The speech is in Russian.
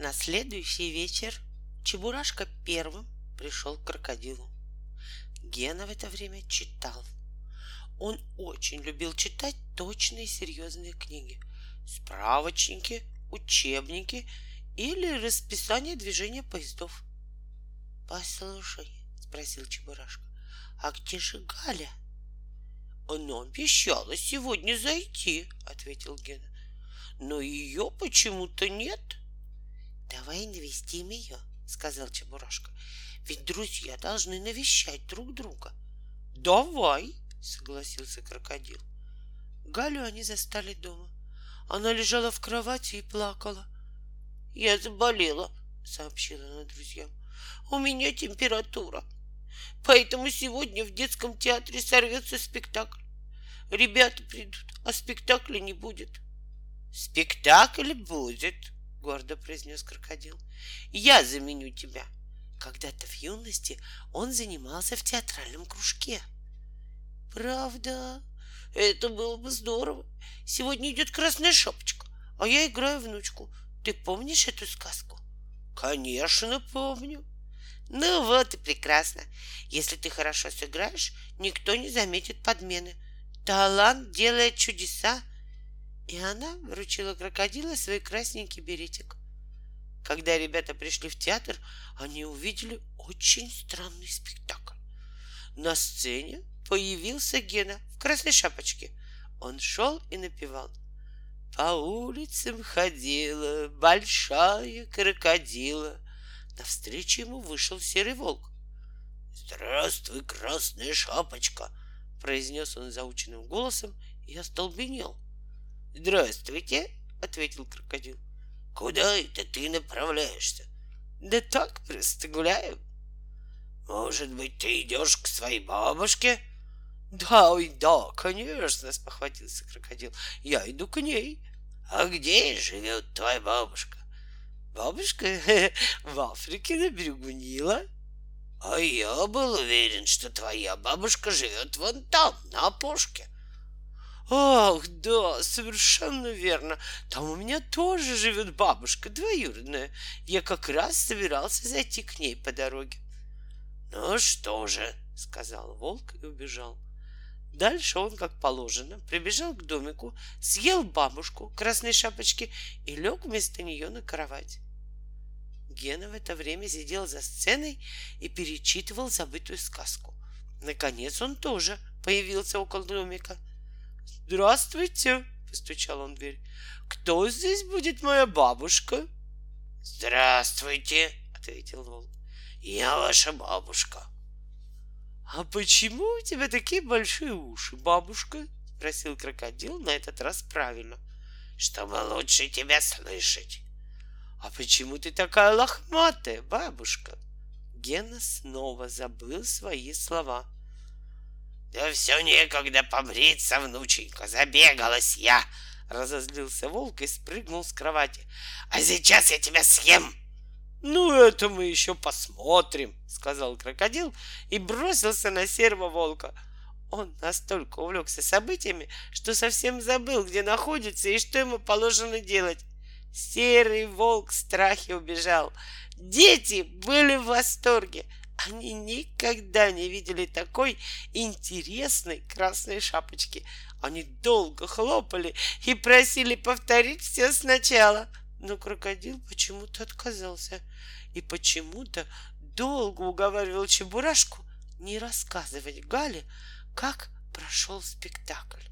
На следующий вечер Чебурашка первым пришел к крокодилу. Гена в это время читал. Он очень любил читать точные серьезные книги, справочники, учебники или расписание движения поездов. «Послушай», — спросил Чебурашка, — «а где же Галя?» «Она обещала сегодня зайти», — ответил Гена. «Но ее почему-то нет». «Давай навестим ее», — сказал Чебурашка. «Ведь друзья должны навещать друг друга». «Давай», — согласился крокодил. Галю они застали дома. Она лежала в кровати и плакала. «Я заболела», — сообщила она друзьям. «У меня температура. Поэтому сегодня в детском театре сорвется спектакль. Ребята придут, а спектакля не будет». «Спектакль будет», — гордо произнес крокодил. «Я заменю тебя». Когда-то в юности он занимался в театральном кружке. Правда? Это было бы здорово. Сегодня идет красная шапочка, а я играю внучку. Ты помнишь эту сказку? Конечно, помню. Ну вот и прекрасно. Если ты хорошо сыграешь, никто не заметит подмены. Талант делает чудеса. И она вручила крокодила свой красненький беретик. Когда ребята пришли в театр, они увидели очень странный спектакль. На сцене появился Гена в красной шапочке. Он шел и напевал. По улицам ходила большая крокодила. Навстречу ему вышел серый волк. Здравствуй, красная шапочка, произнес он заученным голосом и остолбенел. Здравствуйте, ответил крокодил. Куда это ты направляешься? Да так просто гуляю. Может быть, ты идешь к своей бабушке? Да, ой, да, конечно, спохватился крокодил. Я иду к ней. А где живет твоя бабушка? Бабушка в Африке на берегу Нила. А я был уверен, что твоя бабушка живет вон там, на опушке. Ах, да, совершенно верно. Там у меня тоже живет бабушка двоюродная. Я как раз собирался зайти к ней по дороге. Ну что же, сказал волк и убежал. Дальше он, как положено, прибежал к домику, съел бабушку красной шапочки и лег вместо нее на кровать. Гена в это время сидел за сценой и перечитывал забытую сказку. Наконец он тоже появился около домика — «Здравствуйте!» — постучал он в дверь. «Кто здесь будет моя бабушка?» «Здравствуйте!» — ответил волк. «Я ваша бабушка». «А почему у тебя такие большие уши, бабушка?» — спросил крокодил на этот раз правильно. «Чтобы лучше тебя слышать». «А почему ты такая лохматая, бабушка?» Гена снова забыл свои слова — да все некогда побриться, внученька, забегалась я. Разозлился волк и спрыгнул с кровати. А сейчас я тебя съем. Ну, это мы еще посмотрим, сказал крокодил и бросился на серого волка. Он настолько увлекся событиями, что совсем забыл, где находится и что ему положено делать. Серый волк в страхе убежал. Дети были в восторге. Они никогда не видели такой интересной красной шапочки. Они долго хлопали и просили повторить все сначала. Но крокодил почему-то отказался и почему-то долго уговаривал Чебурашку не рассказывать Гале, как прошел спектакль.